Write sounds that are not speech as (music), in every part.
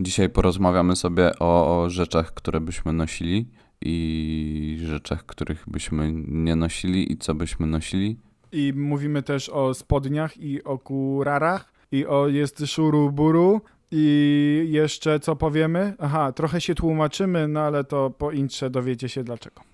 Dzisiaj porozmawiamy sobie o, o rzeczach, które byśmy nosili i rzeczach, których byśmy nie nosili i co byśmy nosili. I mówimy też o spodniach i o kurarach i o jest szuru buru i jeszcze co powiemy? Aha, trochę się tłumaczymy, no ale to po intrze dowiecie się dlaczego.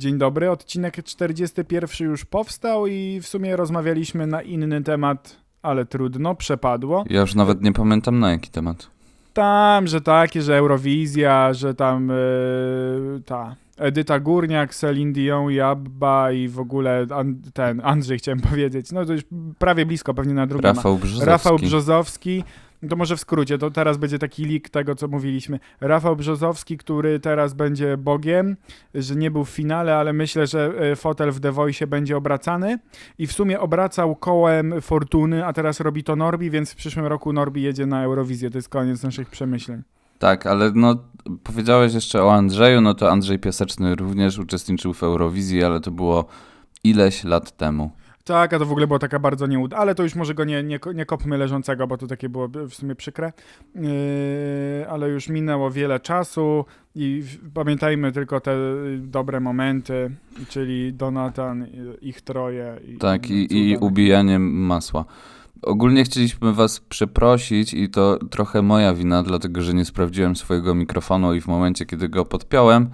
Dzień dobry, odcinek 41 już powstał i w sumie rozmawialiśmy na inny temat, ale trudno, przepadło. Ja już nawet nie pamiętam na jaki temat. Tam, że takie, że Eurowizja, że tam yy, ta Edyta Górniak, Celine Dion i Abba i w ogóle an, ten Andrzej chciałem (laughs) powiedzieć, no to już prawie blisko, pewnie na drugim. Rafał Brzozowski. Rafał Brzozowski. To może w skrócie, to teraz będzie taki lik tego, co mówiliśmy. Rafał Brzozowski, który teraz będzie Bogiem, że nie był w finale, ale myślę, że e, fotel w The Voice będzie obracany i w sumie obracał kołem Fortuny, a teraz robi to Norbi, więc w przyszłym roku Norbi jedzie na Eurowizję. To jest koniec naszych przemyśleń. Tak, ale no powiedziałeś jeszcze o Andrzeju, no to Andrzej Piaseczny również uczestniczył w Eurowizji, ale to było ileś lat temu. Tak, a to w ogóle była taka bardzo nieuda, ale to już może go nie, nie, nie kopmy leżącego, bo to takie było w sumie przykre. Yy, ale już minęło wiele czasu i pamiętajmy tylko te dobre momenty, czyli Donatan, ich troje. I, tak, i, i ubijanie masła. Ogólnie chcieliśmy Was przeprosić i to trochę moja wina, dlatego że nie sprawdziłem swojego mikrofonu i w momencie, kiedy go podpiąłem,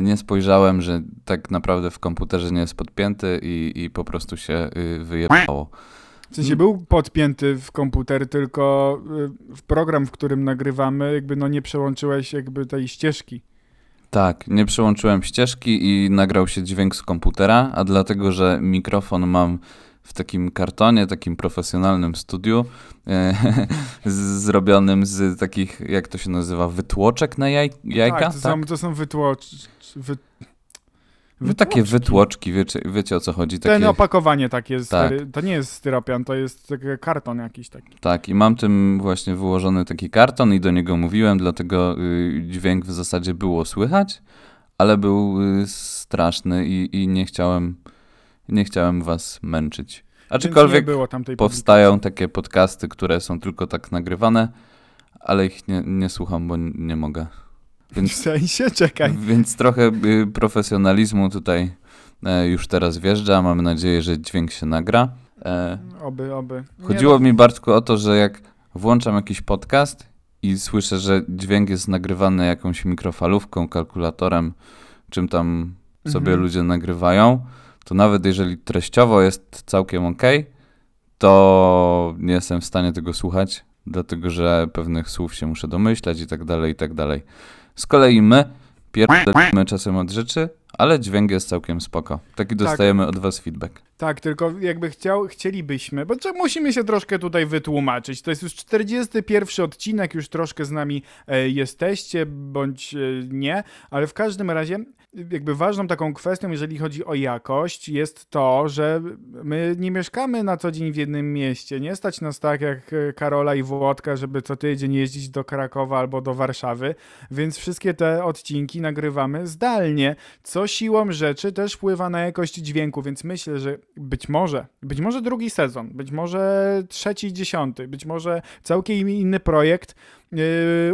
nie spojrzałem, że tak naprawdę w komputerze nie jest podpięty i, i po prostu się y, wyjebało. W sensie był podpięty w komputer, tylko y, w program, w którym nagrywamy, jakby no nie przełączyłeś jakby tej ścieżki. Tak, nie przełączyłem ścieżki i nagrał się dźwięk z komputera, a dlatego, że mikrofon mam w takim kartonie, takim profesjonalnym studiu, e, (laughs) zrobionym z takich, jak to się nazywa, wytłoczek na jaj, jajka? Tak, to, tak? Są, to są wytłocz... Wy... No takie wytłoczki, wiecie, wiecie o co chodzi. Takie... Ten opakowanie takie, tak. to nie jest styropian, to jest karton jakiś taki. Tak, i mam tym właśnie wyłożony taki karton i do niego mówiłem, dlatego y, dźwięk w zasadzie było słychać, ale był y, straszny i, i nie chciałem nie chciałem was męczyć. Aczkolwiek powstają takie podcasty, które są tylko tak nagrywane, ale ich nie, nie słucham, bo nie mogę. Więc, (laughs) w sensie? Czekaj. Więc trochę y, profesjonalizmu tutaj e, już teraz wjeżdża. Mamy nadzieję, że dźwięk się nagra. E, oby, oby. Chodziło no. mi, Bartku, o to, że jak włączam jakiś podcast i słyszę, że dźwięk jest nagrywany jakąś mikrofalówką, kalkulatorem, czym tam sobie mhm. ludzie nagrywają, to nawet jeżeli treściowo jest całkiem ok, to nie jestem w stanie tego słuchać, dlatego że pewnych słów się muszę domyślać i tak dalej, i tak dalej. Z kolei my pierdolimy czasem od rzeczy, ale dźwięk jest całkiem spoko. Taki tak. dostajemy od was feedback. Tak, tylko jakby chciał, chcielibyśmy, bo musimy się troszkę tutaj wytłumaczyć. To jest już 41 odcinek, już troszkę z nami e, jesteście, bądź e, nie, ale w każdym razie jakby ważną taką kwestią, jeżeli chodzi o jakość, jest to, że my nie mieszkamy na co dzień w jednym mieście. Nie stać nas tak jak e, Karola i Włodka, żeby co tydzień jeździć do Krakowa albo do Warszawy, więc wszystkie te odcinki nagrywamy zdalnie, co siłą rzeczy też wpływa na jakość dźwięku, więc myślę, że być może, być może drugi sezon, być może trzeci, dziesiąty, być może całkiem inny projekt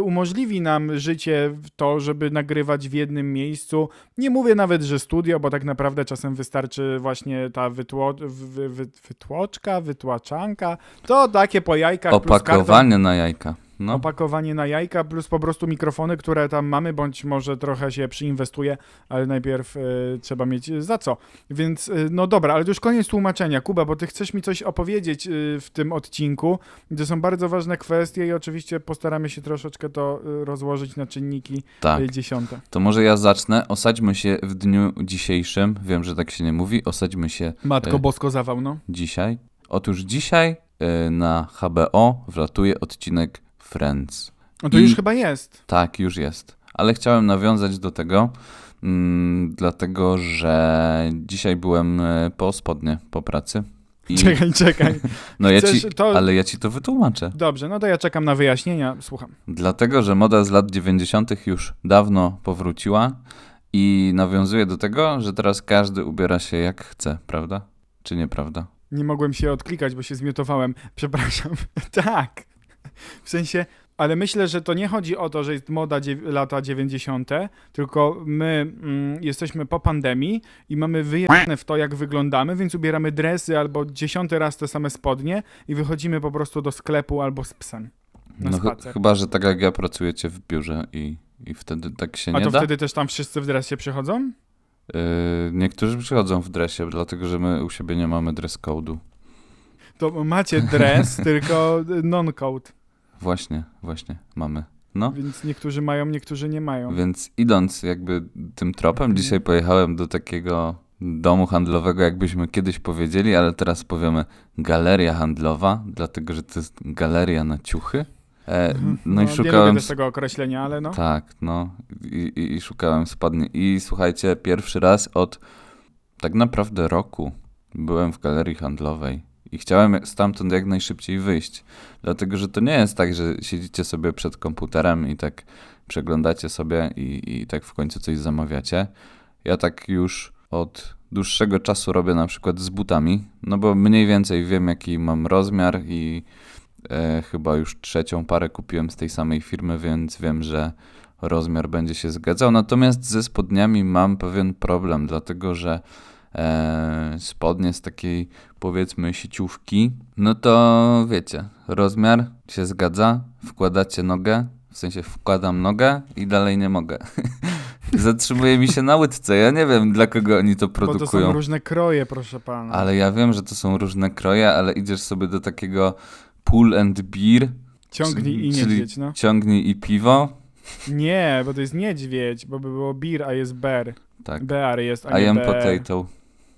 umożliwi nam życie to, żeby nagrywać w jednym miejscu. Nie mówię nawet, że studio, bo tak naprawdę czasem wystarczy właśnie ta wytło, wy, wy, wytłoczka, wytłaczanka, to takie po jajkach. Opakowanie na jajka no. opakowanie na jajka, plus po prostu mikrofony, które tam mamy, bądź może trochę się przyinwestuje, ale najpierw y, trzeba mieć za co. Więc y, no dobra, ale to już koniec tłumaczenia. Kuba, bo ty chcesz mi coś opowiedzieć y, w tym odcinku. To są bardzo ważne kwestie i oczywiście postaramy się troszeczkę to rozłożyć na czynniki tak. dziesiąte. To może ja zacznę. Osadźmy się w dniu dzisiejszym. Wiem, że tak się nie mówi. Osadźmy się. Matko Bosko zawał, no. Dzisiaj. Otóż dzisiaj na HBO wlatuje odcinek Friends. No to I, już chyba jest. Tak, już jest. Ale chciałem nawiązać do tego, mm, dlatego że dzisiaj byłem e, po spodnie, po pracy. I, Czekaj, czekaj. (laughs) no ja chcesz ci, to- ale ja ci to wytłumaczę. Dobrze, no to ja czekam na wyjaśnienia. Słucham. Dlatego, że moda z lat 90. już dawno powróciła i nawiązuje do tego, że teraz każdy ubiera się jak chce, prawda? Czy nieprawda? Nie mogłem się odklikać, bo się zmiotowałem. Przepraszam. (laughs) tak. (laughs) W sensie, ale myślę, że to nie chodzi o to, że jest moda lata 90., tylko my mm, jesteśmy po pandemii i mamy wyjechane w to, jak wyglądamy, więc ubieramy dresy albo dziesiąty raz te same spodnie i wychodzimy po prostu do sklepu albo z psem. Na No ch- chyba, że tak jak ja pracujecie w biurze i, i wtedy tak się A nie to da. wtedy też tam wszyscy w dresie przychodzą? Yy, niektórzy przychodzą w dresie, dlatego że my u siebie nie mamy dress code'u. To macie dres, (laughs) tylko non-code. Właśnie, właśnie, mamy. No. Więc niektórzy mają, niektórzy nie mają. Więc idąc jakby tym tropem, Mhm. dzisiaj pojechałem do takiego domu handlowego, jakbyśmy kiedyś powiedzieli, ale teraz powiemy galeria handlowa, dlatego że to jest galeria na ciuchy. E, Mhm. no, i Nie lubię szukałem. też tego określenia, ale no. Tak, no. I, i, I szukałem spodni. I słuchajcie, pierwszy raz od tak naprawdę roku byłem w galerii handlowej. I chciałem stamtąd jak najszybciej wyjść. Dlatego, że to nie jest tak, że siedzicie sobie przed komputerem i tak przeglądacie sobie i, i tak w końcu coś zamawiacie. Ja tak już od dłuższego czasu robię na przykład z butami, no bo mniej więcej wiem, jaki mam rozmiar i e, chyba już trzecią parę kupiłem z tej samej firmy, więc wiem, że rozmiar będzie się zgadzał. Natomiast ze spodniami mam pewien problem, dlatego że spodnie z takiej powiedzmy sieciówki, no to wiecie, rozmiar się zgadza, wkładacie nogę, w sensie wkładam nogę i dalej nie mogę. (laughs) Zatrzymuje mi się na łydce. Ja nie wiem, dla kogo oni to Bo to są produkują. różne kroje, proszę pana. Ale ja wiem, że to są różne kroje, ale idziesz sobie do takiego pull and beer, Ciągnij i niedźwiedź, no. ciągnij i piwo. Nie, bo to jest niedźwiedź, bo by było beer, a jest bear. Tak. Bear jest, a nie I am bear. potato.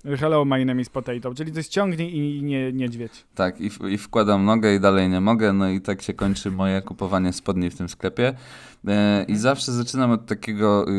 Hello, my name is potato. Czyli jest ciągnij i nie, niedźwiedź. Tak, i, w- i wkładam nogę i dalej nie mogę, no i tak się kończy moje kupowanie spodni w tym sklepie. E, I zawsze zaczynam od takiego y,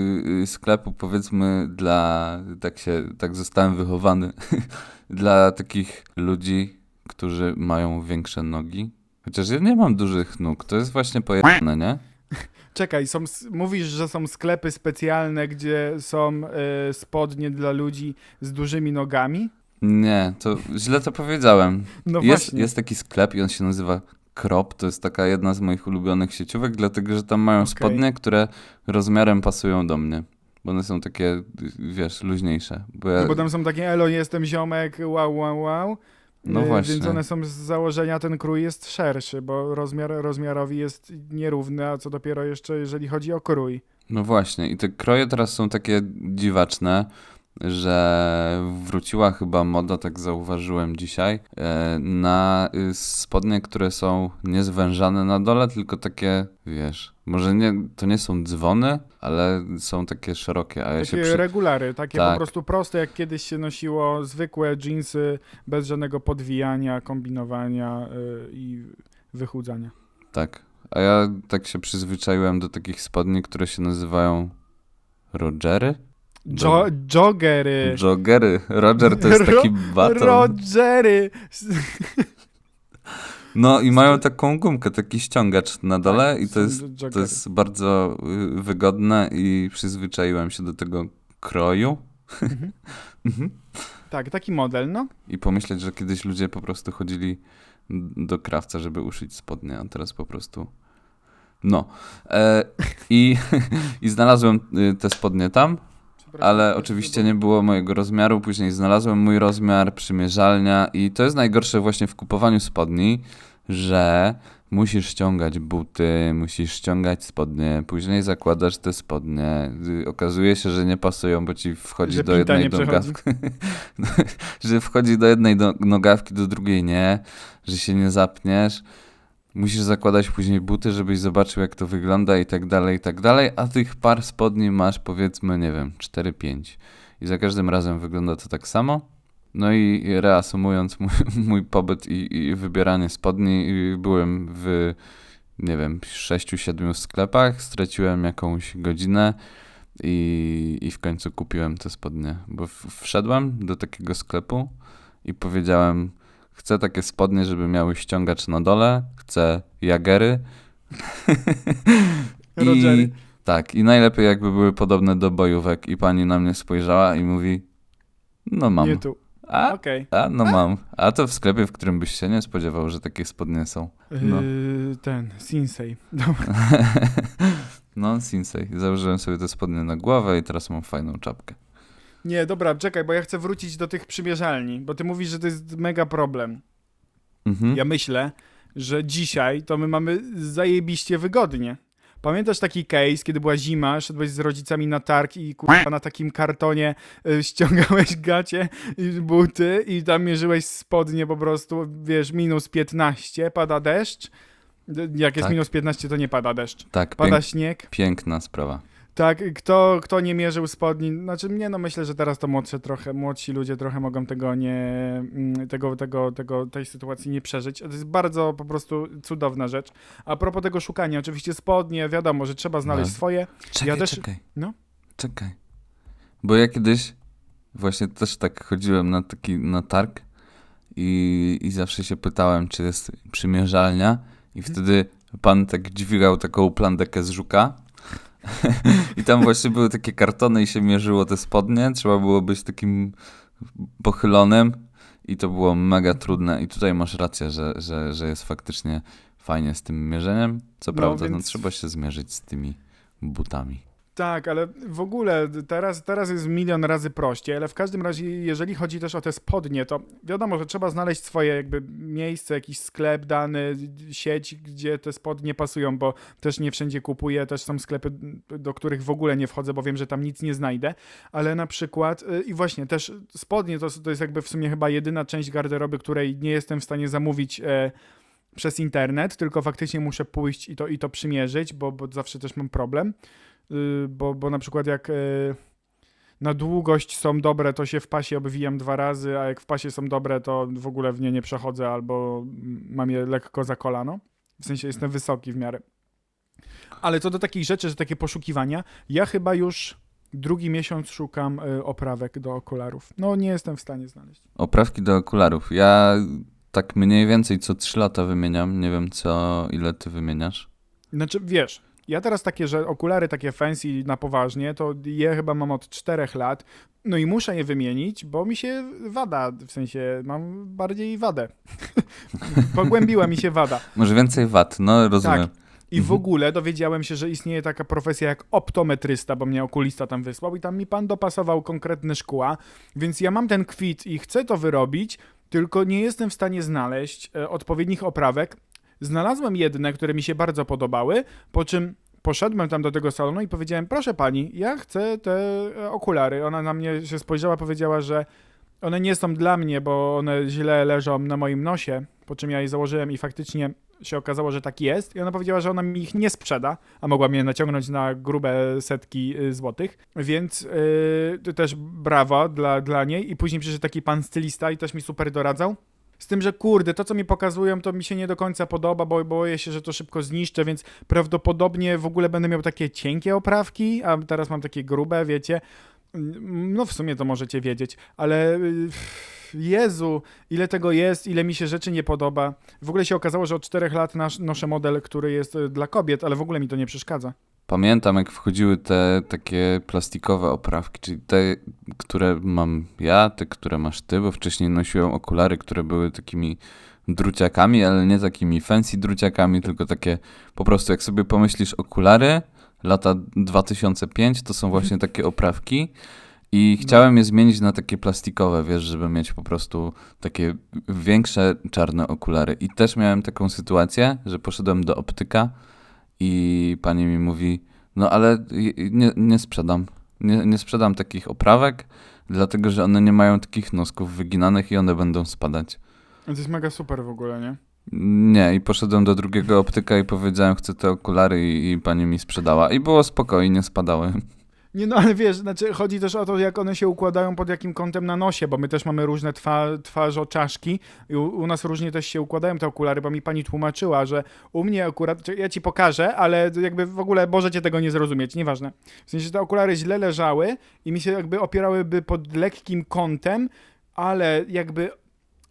y, sklepu, powiedzmy, dla, tak się, tak zostałem wychowany, (laughs) dla takich ludzi, którzy mają większe nogi. Chociaż ja nie mam dużych nóg, to jest właśnie pojechane, nie? (laughs) Czekaj, są, mówisz, że są sklepy specjalne, gdzie są e, spodnie dla ludzi z dużymi nogami? Nie, to źle to powiedziałem. No jest, właśnie. jest taki sklep i on się nazywa Krop. To jest taka jedna z moich ulubionych sieciówek, dlatego że tam mają Okej. spodnie, które rozmiarem pasują do mnie. Bo one są takie, wiesz, luźniejsze. Bo ja, No bo tam są takie, elo, jestem ziomek, wow, wow, wow. No E, właśnie. Więc one są z założenia, ten krój jest szerszy, bo rozmiar rozmiarowi jest nierówny, a co dopiero jeszcze, jeżeli chodzi o krój. No właśnie, i te kroje teraz są takie dziwaczne, że wróciła chyba moda, tak zauważyłem dzisiaj, e, na y, spodnie, które są niezwężane na dole, tylko takie, wiesz, może nie, to nie są dzwony, ale są takie szerokie, a ja się Takie przy... regulary, takie Tak. po prostu proste, jak kiedyś się nosiło zwykłe jeansy bez żadnego podwijania, kombinowania y, i wychudzania. Tak, a ja tak się przyzwyczaiłem do takich spodni, które się nazywają Rogery? Jo joggery. Joggery. Roger to jest taki baton. Rogery. (laughs) No i mają taką gumkę, taki ściągacz na dole i to jest, to jest bardzo y, wygodne i przyzwyczaiłem się do tego kroju. Mhm. (laughs) Mhm. Tak, taki model, no. I pomyśleć, że kiedyś ludzie po prostu chodzili do krawca, żeby uszyć spodnie, a teraz po prostu... No. E, i, (laughs) I znalazłem y, te spodnie tam, ale oczywiście nie było mojego rozmiaru. Później znalazłem mój rozmiar, przymierzalnia i to jest najgorsze właśnie w kupowaniu spodni, że musisz ściągać buty, musisz ściągać spodnie, później zakładasz te spodnie. Y, Okazuje się, że nie pasują, bo ci wchodzi Że do jednej nogawki. (laughs) że wchodzi do jednej do, nogawki, do drugiej nie, że się nie zapniesz. Musisz zakładać później buty, żebyś zobaczył, jak to wygląda i tak dalej, i tak dalej, a tych par spodni masz powiedzmy, nie wiem, 4-5. I za każdym razem wygląda to tak samo. No i reasumując (laughs) mój, mój pobyt i, i wybieranie spodni, byłem w, nie wiem, 6-7 sklepach, straciłem jakąś godzinę i, i w końcu kupiłem te spodnie, bo wszedłem do takiego sklepu i powiedziałem, chcę takie spodnie, żeby miały ściągacz na dole, chcę jagery. (laughs) I tak, i najlepiej jakby były podobne do bojówek i pani na mnie spojrzała i mówi, no mam. Nie tu. A, Okej. a no mam. A to w sklepie, w którym byś się nie spodziewał, że takie spodnie są. No. Yy, ten, Sinsei. (laughs) (laughs) No, Sinsei. Założyłem sobie te spodnie na głowę i teraz mam fajną czapkę. Nie, dobra, czekaj, bo ja chcę wrócić do tych przymierzalni, bo ty mówisz, że to jest mega problem. Mhm. Ja myślę, że dzisiaj to my mamy zajebiście wygodnie. Pamiętasz taki case, kiedy była zima, szedłeś z rodzicami na targ i kurwa na takim kartonie y, (laughs) ściągałeś gacie i buty i tam mierzyłeś spodnie po prostu, wiesz, minus 15, pada deszcz. Jak jest Tak. minus 15, to nie pada deszcz. Tak, Pada pięk, śnieg. piękna sprawa. Tak, kto, kto nie mierzył spodni, znaczy mnie, no myślę, że teraz to młodsze trochę, młodsi ludzie trochę mogą tego nie, mm, tego, tego, tego, tej sytuacji nie przeżyć. To jest bardzo po prostu cudowna rzecz. A propos tego szukania, oczywiście spodnie, wiadomo, że trzeba znaleźć No. swoje. Czekaj, też- czekaj. no. Czekaj. Bo ja kiedyś właśnie też tak chodziłem na taki na targ i, i zawsze się pytałem, czy jest przymierzalnia i Mhm. wtedy pan tak dźwigał taką plandekę z żuka (laughs) i tam właśnie były takie kartony i się mierzyło te spodnie. Trzeba było być takim pochylonym i to było mega trudne i tutaj masz rację, że, że, że jest faktycznie fajnie z tym mierzeniem. Co No, prawda, no więc- trzeba się zmierzyć z tymi butami. Tak, ale w ogóle teraz, teraz jest milion razy prościej, ale w każdym razie, jeżeli chodzi też o te spodnie, to wiadomo, że trzeba znaleźć swoje jakby miejsce, jakiś sklep dany, sieć, gdzie te spodnie pasują, bo też nie wszędzie kupuję, też są sklepy, do których w ogóle nie wchodzę, bo wiem, że tam nic nie znajdę, ale na przykład y, i właśnie też spodnie to, to jest jakby w sumie chyba jedyna część garderoby, której nie jestem w stanie zamówić e, przez internet, tylko faktycznie muszę pójść i to, i to przymierzyć, bo, bo zawsze też mam problem. Y, bo, bo na przykład jak y, na długość są dobre, to się w pasie obwijam dwa razy, a jak w pasie są dobre, to w ogóle w nie nie przechodzę albo mam je lekko za kolano. W sensie jestem wysoki w miarę. Ale co do takich rzeczy, że takie poszukiwania, ja chyba już drugi miesiąc szukam y, oprawek do okularów. No nie jestem w stanie znaleźć. Oprawki do okularów. Ja tak mniej więcej co 3 lata wymieniam. Nie wiem co, ile ty wymieniasz. Znaczy, wiesz, ja teraz takie, że okulary takie fancy na poważnie, to je chyba mam od 4 lat. No i muszę je wymienić, bo mi się wada, w sensie mam bardziej wadę. (laughs) Pogłębiła mi się wada. Może więcej wat, no rozumiem. I w Mhm. ogóle dowiedziałem się, że istnieje taka profesja jak optometrysta, bo mnie okulista tam wysłał i tam mi pan dopasował konkretne szkła, więc ja mam ten kwit i chcę to wyrobić, tylko nie jestem w stanie znaleźć e, odpowiednich oprawek. Znalazłem jedne, które mi się bardzo podobały, po czym poszedłem tam do tego salonu i powiedziałem, proszę pani, ja chcę te e, okulary. Ona na mnie się spojrzała, powiedziała, że one nie są dla mnie, bo one źle leżą na moim nosie, po czym ja je założyłem i faktycznie się okazało, że tak jest. I ona powiedziała, że ona mi ich nie sprzeda, a mogła mnie naciągnąć na grube setki y, złotych. Więc yy, to też brawo dla, dla niej. I później przyszedł taki pan stylista i też mi super doradzał. Z tym, że kurde, to co mi pokazują, to mi się nie do końca podoba, bo boję się, że to szybko zniszczę, więc prawdopodobnie w ogóle będę miał takie cienkie oprawki, a teraz mam takie grube, wiecie. No w sumie to możecie wiedzieć, ale y, Jezu, ile tego jest, ile mi się rzeczy nie podoba. W ogóle się okazało, że od czterech lat noszę model, który jest y, dla kobiet, ale w ogóle mi to nie przeszkadza. Pamiętam jak wchodziły te takie plastikowe oprawki, czyli te, które mam ja, te, które masz ty, bo wcześniej nosiłem okulary, które były takimi druciakami, ale nie takimi fancy druciakami, tylko takie po prostu jak sobie pomyślisz okulary, lata 2005 to są właśnie takie oprawki i chciałem je zmienić na takie plastikowe, wiesz, żeby mieć po prostu takie większe czarne okulary. I też miałem taką sytuację, że poszedłem do optyka i pani mi mówi, no ale nie, nie sprzedam, nie, nie sprzedam takich oprawek, dlatego że one nie mają takich nosków wyginanych i one będą spadać. To jest mega super w ogóle, nie? Nie, i poszedłem do drugiego optyka i powiedziałem, chcę te okulary i, i pani mi sprzedała. I było spokojnie, spadały. Nie no, ale wiesz, znaczy chodzi też o to, jak one się układają pod jakim kątem na nosie, bo my też mamy różne twa, twarzoczaszki i u, u nas różnie też się układają te okulary, bo mi pani tłumaczyła, że u mnie akurat, ja ci pokażę, ale jakby w ogóle możecie tego nie zrozumieć, nieważne. W sensie, że te okulary źle leżały i mi się jakby opierałyby pod lekkim kątem, ale jakby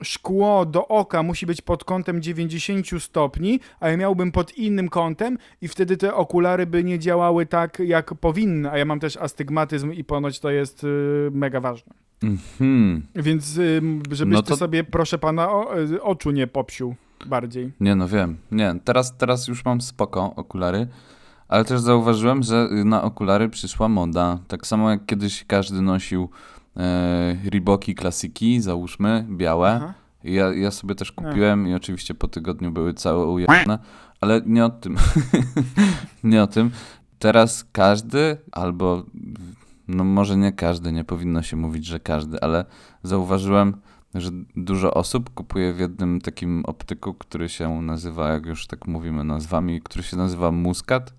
szkło do oka musi być pod kątem 90 stopni, a ja miałbym pod innym kątem i wtedy te okulary by nie działały tak, jak powinny, a ja mam też astygmatyzm i ponoć to jest y, mega ważne. Mhm. Więc y, żebyś No ty to- sobie, proszę pana, o, y, oczu nie popsił bardziej. Nie no wiem, nie, teraz, teraz już mam spoko okulary, ale też zauważyłem, że na okulary przyszła moda. Tak samo jak kiedyś każdy nosił e, Reeboki klasiki, załóżmy, białe. Aha. Ja, ja sobie też kupiłem i oczywiście po tygodniu były całe ujemne, ale nie o tym. (laughs) nie o tym. Teraz każdy, albo no może nie każdy, nie powinno się mówić, że każdy, ale zauważyłem, że dużo osób kupuje w jednym takim optyku, który się nazywa, jak już tak mówimy nazwami, który się nazywa Muscat.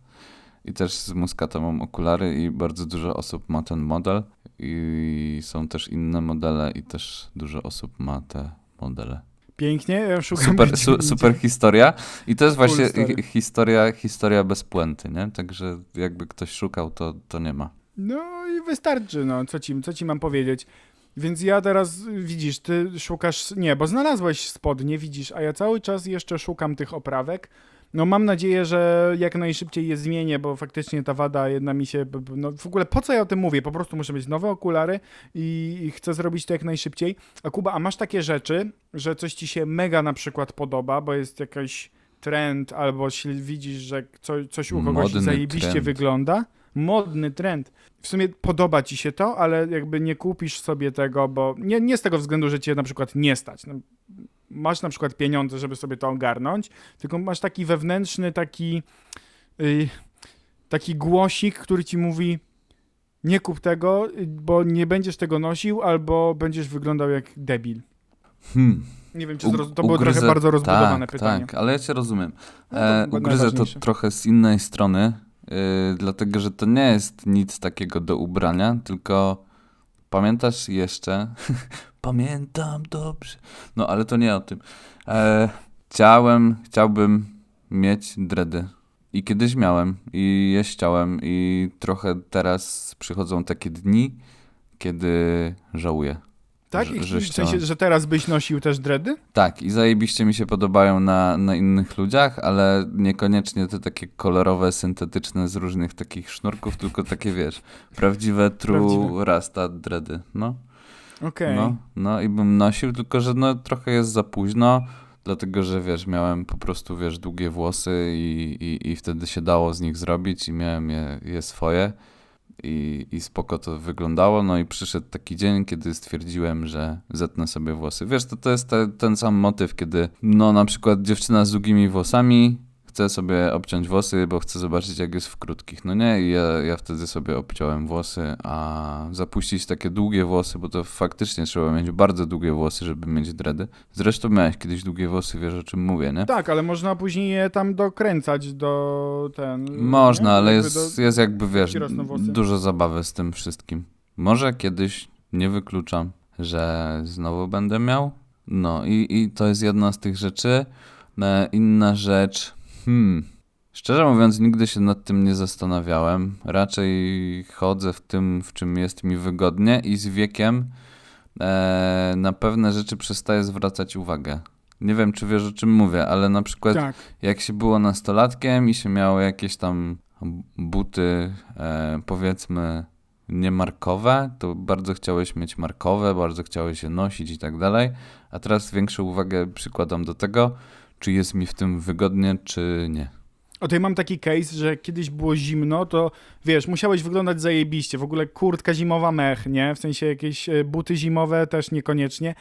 I też z Muscata mam okulary i bardzo dużo osób ma ten model. I są też inne modele i też dużo osób ma te modele. Pięknie, ja szukam Super, su, super historia. I to jest Cool właśnie story. historia, historia bez puenty, nie? Także jakby ktoś szukał, to, to nie ma. No i wystarczy, no, co ci, co ci mam powiedzieć. Więc ja teraz, widzisz, ty szukasz, nie, bo znalazłeś spodnie, widzisz, a ja cały czas jeszcze szukam tych oprawek. No mam nadzieję, że jak najszybciej je zmienię, bo faktycznie ta wada jedna mi się, no w ogóle po co ja o tym mówię? Po prostu muszę mieć nowe okulary i, chcę zrobić to jak najszybciej. A Kuba, a masz takie rzeczy, że coś ci się mega na przykład podoba, bo jest jakiś trend, albo widzisz, że co, coś u kogoś Modny zajebiście trend. wygląda? Modny trend. W sumie podoba ci się to, ale jakby nie kupisz sobie tego, bo nie, nie z tego względu, że cię na przykład nie stać. No, masz na przykład pieniądze, żeby sobie to ogarnąć, tylko masz taki wewnętrzny, taki y, taki głosik, który ci mówi nie kup tego, y, bo nie będziesz tego nosił, albo będziesz wyglądał jak debil. Hmm. Nie wiem, czy U- to było ugryzę- trochę bardzo rozbudowane tak, pytanie. Tak, ale ja cię rozumiem. No to E, ugryzę to trochę z innej strony, yy, dlatego że to nie jest nic takiego do ubrania, tylko pamiętasz jeszcze? (laughs) Pamiętam dobrze. No ale to nie o tym. E, chciałem, chciałbym mieć dredy. I kiedyś miałem, i je chciałem, i trochę teraz przychodzą takie dni, kiedy żałuję. Tak? że- I że w sensie, chciałem. że teraz byś nosił też dredy? Tak, i zajebiście mi się podobają na, na innych ludziach, ale niekoniecznie te takie kolorowe, syntetyczne z różnych takich sznurków, tylko takie, wiesz, prawdziwe true Prawdziwe. rasta dready, no. Okej. No, no i bym nosił, tylko że no trochę jest za późno, dlatego że wiesz, miałem po prostu, wiesz, długie włosy i, i, i wtedy się dało z nich zrobić i miałem je, je swoje i, i spoko to wyglądało, no i przyszedł taki dzień, kiedy stwierdziłem, że zetnę sobie włosy. Wiesz, to, to jest te, ten sam motyw, kiedy no na przykład dziewczyna z długimi włosami chce sobie obciąć włosy, bo chce zobaczyć jak jest w krótkich. No nie, i ja, ja wtedy sobie obciąłem włosy, a zapuścić takie długie włosy, bo to faktycznie trzeba mieć bardzo długie włosy, żeby mieć dredy. Zresztą miałeś kiedyś długie włosy, wiesz o czym mówię, nie? Tak, ale można później je tam dokręcać do ten. Można, nie? ale jest, do- jest jakby, wiesz, dużo zabawy z tym wszystkim. Może kiedyś, nie wykluczam, że znowu będę miał. No i, i to jest jedna z tych rzeczy. E, Inna rzecz, hmm, szczerze mówiąc, nigdy się nad tym nie zastanawiałem. Raczej chodzę w tym, w czym jest mi wygodnie i z wiekiem e, na pewne rzeczy przestaję zwracać uwagę. Nie wiem, czy wiesz o czym mówię, ale na przykład Tak. jak się było nastolatkiem i się miało jakieś tam buty, e, powiedzmy, niemarkowe, to bardzo chciałeś mieć markowe, bardzo chciałeś je nosić i tak dalej. A teraz większą uwagę przykładam do tego, czy jest mi w tym wygodnie, czy nie. O tutaj mam taki case, że kiedyś było zimno, to wiesz, musiałeś wyglądać zajebiście. W ogóle kurtka zimowa mech, nie? W sensie jakieś e, buty zimowe też niekoniecznie.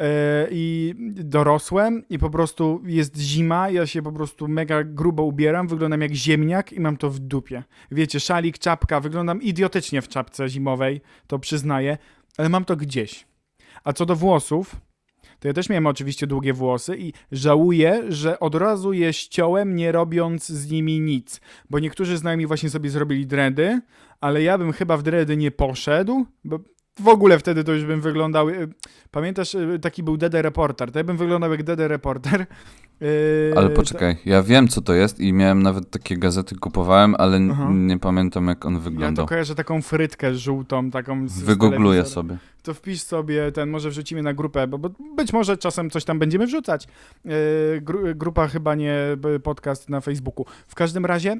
E, I dorosłem i po prostu jest zima, ja się po prostu mega grubo ubieram, wyglądam jak ziemniak i mam to w dupie. Wiecie, szalik, czapka, wyglądam idiotycznie w czapce zimowej, to przyznaję, ale mam to gdzieś. A co do włosów, to ja też miałem oczywiście długie włosy i żałuję, że od razu je ściąłem, nie robiąc z nimi nic. Bo niektórzy znajomi właśnie sobie zrobili dredy, ale ja bym chyba w dredy nie poszedł, bo w ogóle wtedy to już bym wyglądał. y, Pamiętasz, y, taki był Dede Reporter. To ja bym wyglądał jak Dede Reporter. Y, Ale poczekaj, ja wiem co to jest i miałem nawet takie gazety kupowałem, ale n- nie pamiętam jak on Ja to wyglądał. kojarzę taką frytkę żółtą, taką z, z Wygoogluję telewizora. sobie. To wpisz sobie ten, może wrzucimy na grupę, bo, bo być może czasem coś tam będziemy wrzucać. Gru, grupa chyba nie podcast na Facebooku. W każdym razie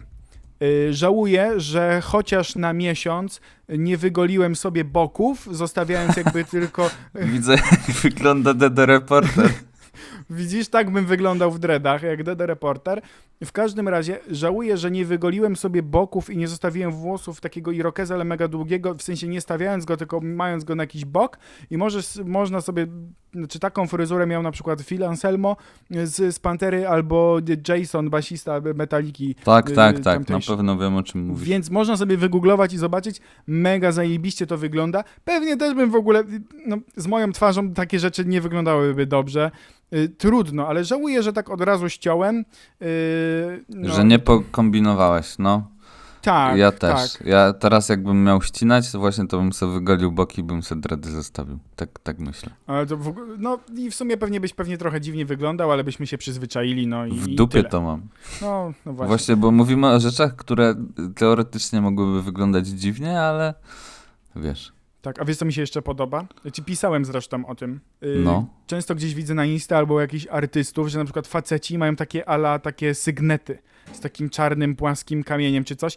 żałuję, że chociaż na miesiąc nie wygoliłem sobie boków, zostawiając jakby tylko (laughs) Widzę jak (laughs) wygląda DD Reporter. Widzisz, tak bym wyglądał w dreadach, jak Dede Reporter. W każdym razie żałuję, że nie wygoliłem sobie boków i nie zostawiłem włosów takiego irokeza, ale mega długiego, w sensie nie stawiając go, tylko mając go na jakiś bok i możesz, można sobie, czy taką fryzurę miał na przykład Phil Anselmo z, z Pantery albo Jason, basista Metaliki. Tak, y, tak, tak, na pewno wiem o czym mówisz. Więc można sobie wygooglować i zobaczyć, mega zajebiście to wygląda. Pewnie też bym w ogóle, no, z moją twarzą takie rzeczy nie wyglądałyby dobrze. Y, trudno, ale żałuję, że tak od razu ściąłem. Y, no, Że nie pokombinowałeś, no. Tak, ja też. Tak. Ja teraz jakbym miał ścinać, to właśnie to bym sobie wygolił boki i bym sobie dredy zostawił. Tak, tak myślę. Ale to w no i w sumie pewnie byś pewnie trochę dziwnie wyglądał, ale byśmy się przyzwyczaili, no i W i dupie tyle. to mam. No, no właśnie. Właśnie, bo mówimy o rzeczach, które teoretycznie mogłyby wyglądać dziwnie, ale wiesz. Tak, a wiesz co mi się jeszcze podoba? Ja ci pisałem zresztą o tym. Y, No. Często gdzieś widzę na Insta albo jakichś artystów, że na przykład faceci mają takie ala, takie sygnety z takim czarnym, płaskim kamieniem czy coś.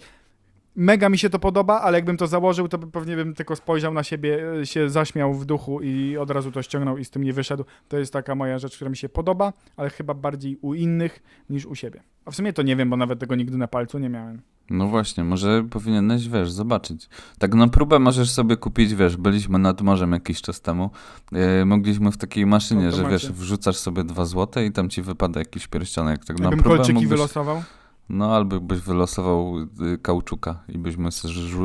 Mega mi się to podoba, ale jakbym to założył, to pewnie bym tylko spojrzał na siebie, y, się zaśmiał w duchu i od razu to ściągnął i z tym nie wyszedł. To jest taka moja rzecz, która mi się podoba, ale chyba bardziej u innych niż u siebie. A w sumie to nie wiem, bo nawet tego nigdy na palcu nie miałem. No właśnie, może powinieneś, wiesz, zobaczyć. Tak na próbę możesz sobie kupić, wiesz, byliśmy nad morzem jakiś czas temu, yy, mogliśmy w takiej maszynie, że Automacie. wiesz, wrzucasz sobie dwa złote i tam ci wypada jakiś pierścionek. Tak na Jakbym próbę kolczyki mógłbyś, wylosował. No albo byś wylosował y, kauczuka i byśmy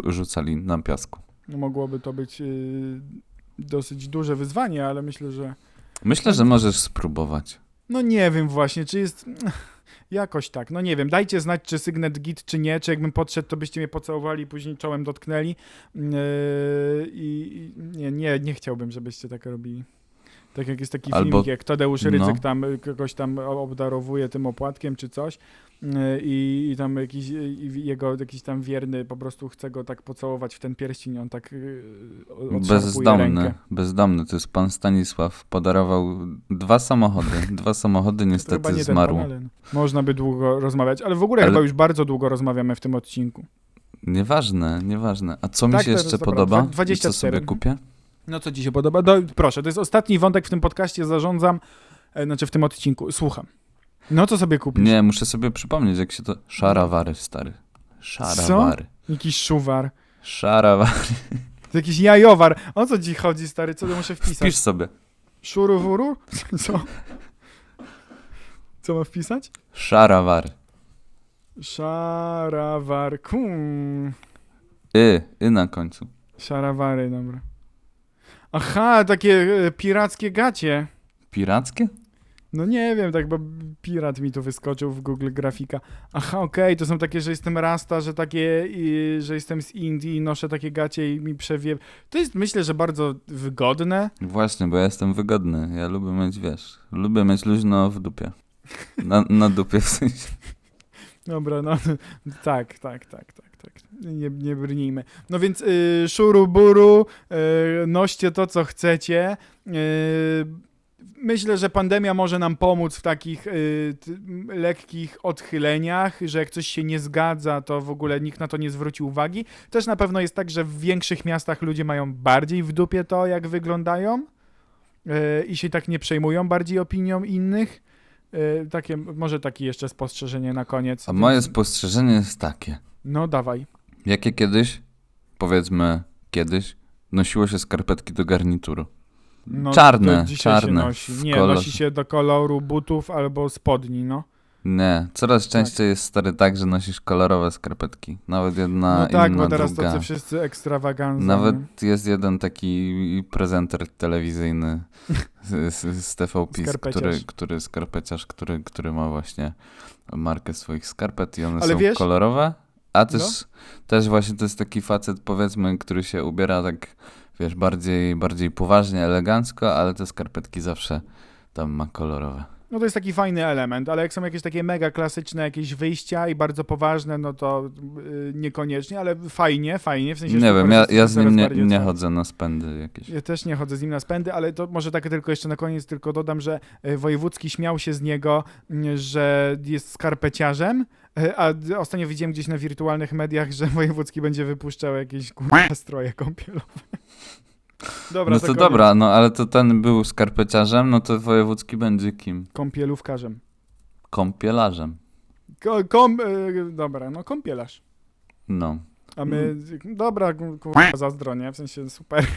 rzucali na piasku. No, mogłoby to być y, dosyć duże wyzwanie, ale myślę, że Myślę, że możesz spróbować. No nie wiem właśnie, czy jest... Jakoś tak, no nie wiem. Dajcie znać, czy sygnet git, czy nie. Czy jakbym podszedł, to byście mnie pocałowali później czołem dotknęli. Yy, I nie, nie, nie chciałbym, żebyście tak robili. Tak jak jest taki Albo- filmik, jak Tadeusz Rydzyk no. tam y, kogoś tam obdarowuje tym opłatkiem czy coś yy, i, i tam jakiś y, i jego jakiś tam wierny po prostu chce go tak pocałować w ten pierścień, on tak Bezdomny, rękę. bezdomny, to jest pan Stanisław, podarował dwa samochody. Dwa samochody niestety zmarł. Można by długo rozmawiać, ale w ogóle Ale- chyba już bardzo długo rozmawiamy w tym odcinku. Nieważne, nieważne. A co mi Tak, się to jest jeszcze podoba? Dwa- I 24. co sobie kupię? No co ci się podoba? No, proszę, to jest ostatni wątek w tym podcaście, zarządzam, e, znaczy w tym odcinku, słucham. No co sobie kupisz? Nie, muszę sobie przypomnieć, jak się to... Szarawary, stary. Szarawary. Jakiś szuwar, Szarawary. to jakiś jajowar. O co ci chodzi, stary? Co to muszę wpisać? Pisz sobie. Szuruwuru? Co? Co ma wpisać? Szarawar, kum. Y, y na końcu. Szarawary, dobra. Aha, takie e, pirackie gacie. Pirackie? No nie wiem, tak, bo pirat mi tu wyskoczył w Google grafika. Aha, okej, to są takie, że jestem rasta, że takie, i, że jestem z Indii i noszę takie gacie i mi przewie... To jest, myślę, że bardzo wygodne. Właśnie, bo ja jestem wygodny. Ja lubię mieć, wiesz, lubię mieć luźno w dupie. Na, na dupie w sensie. Dobra, no tak, tak, tak, tak, tak. Nie, nie brnijmy. No więc y, szuru buru, y, noście to, co chcecie. Y, myślę, że pandemia może nam pomóc w takich y, t, lekkich odchyleniach, że jak coś się nie zgadza, to w ogóle nikt na to nie zwróci uwagi. Też na pewno jest tak, że w większych miastach ludzie mają bardziej w dupie to, jak wyglądają y, i się tak nie przejmują bardziej opinią innych. Y, takie, może takie jeszcze spostrzeżenie na koniec. A moje spostrzeżenie jest takie. No dawaj. Jakie kiedyś, powiedzmy kiedyś, nosiło się skarpetki do garnituru? No, Czarne, czarne, Się nosi. w Nie, kolorze. nosi się do koloru butów albo spodni, no. Nie, Tak. coraz częściej jest stary tak, że nosisz kolorowe skarpetki. Nawet jedna, no tak, inna, bo teraz druga. tacy wszyscy ekstrawaganza. Nawet jest jeden taki prezenter telewizyjny z, z, z TVP, który, który skarpeciarz, który, który ma właśnie markę swoich skarpet i one Ale są wiesz- kolorowe. A też, No. też właśnie to jest taki facet, powiedzmy, który się ubiera tak wiesz, bardziej, bardziej poważnie, elegancko, ale te skarpetki zawsze tam ma kolorowe. No to jest taki fajny element, ale jak są jakieś takie mega klasyczne jakieś wyjścia i bardzo poważne, no to yy, niekoniecznie, ale fajnie, fajnie, w sensie Nie wiem, ja, ja z nim nie, nie chodzę na spędy jakieś. Ja też nie chodzę z nim na spędy, ale to może tak tylko jeszcze na koniec tylko dodam, że e, Wojewódzki śmiał się z niego, m, że jest skarpeciarzem, e, a ostatnio widziałem gdzieś na wirtualnych mediach, że Wojewódzki będzie wypuszczał jakieś kurwa stroje kąpielowe. Dobra, No to dobra, no ale to ten był skarpeciarzem, no to wojewódzki będzie kim? Kąpielówkarzem. Kąpielarzem. Ko, kom, e, dobra, no kąpielarz. No. A my, Mm. dobra, ku- kurwa, zazdro, nie? W sensie super. (laughs)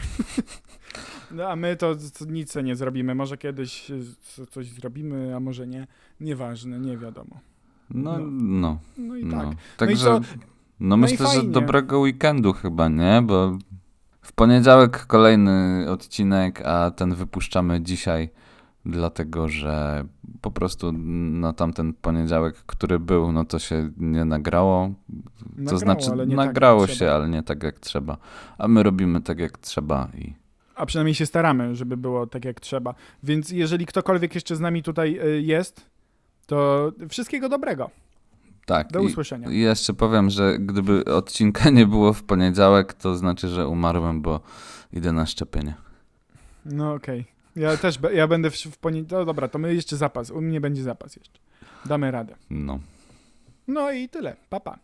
No, a my to, to nic nie zrobimy. Może kiedyś e, co- coś zrobimy, a może nie. Nieważne, nie wiadomo. No, No. no. No i no. tak. Także, co? no, i myślę, że dobrego weekendu chyba, nie? Bo w poniedziałek kolejny odcinek, a ten wypuszczamy dzisiaj, dlatego że po prostu na tamten poniedziałek, który był, no to się nie nagrało. To Nagrało, znaczy, ale nie tak, nagrało trzeba. się, ale nie tak jak trzeba. A my robimy tak jak trzeba i A przynajmniej się staramy, żeby było tak jak trzeba. Więc jeżeli ktokolwiek jeszcze z nami tutaj y, jest, to wszystkiego dobrego. Tak. Do i- usłyszenia. I jeszcze powiem, że gdyby odcinka nie było w poniedziałek, to znaczy, że umarłem, bo idę na szczepienie. No okej. Ja też, ja będę w, w poniedziałek. No dobra, to my jeszcze zapas. U mnie będzie zapas jeszcze. Damy radę. No. No i tyle. Pa, pa.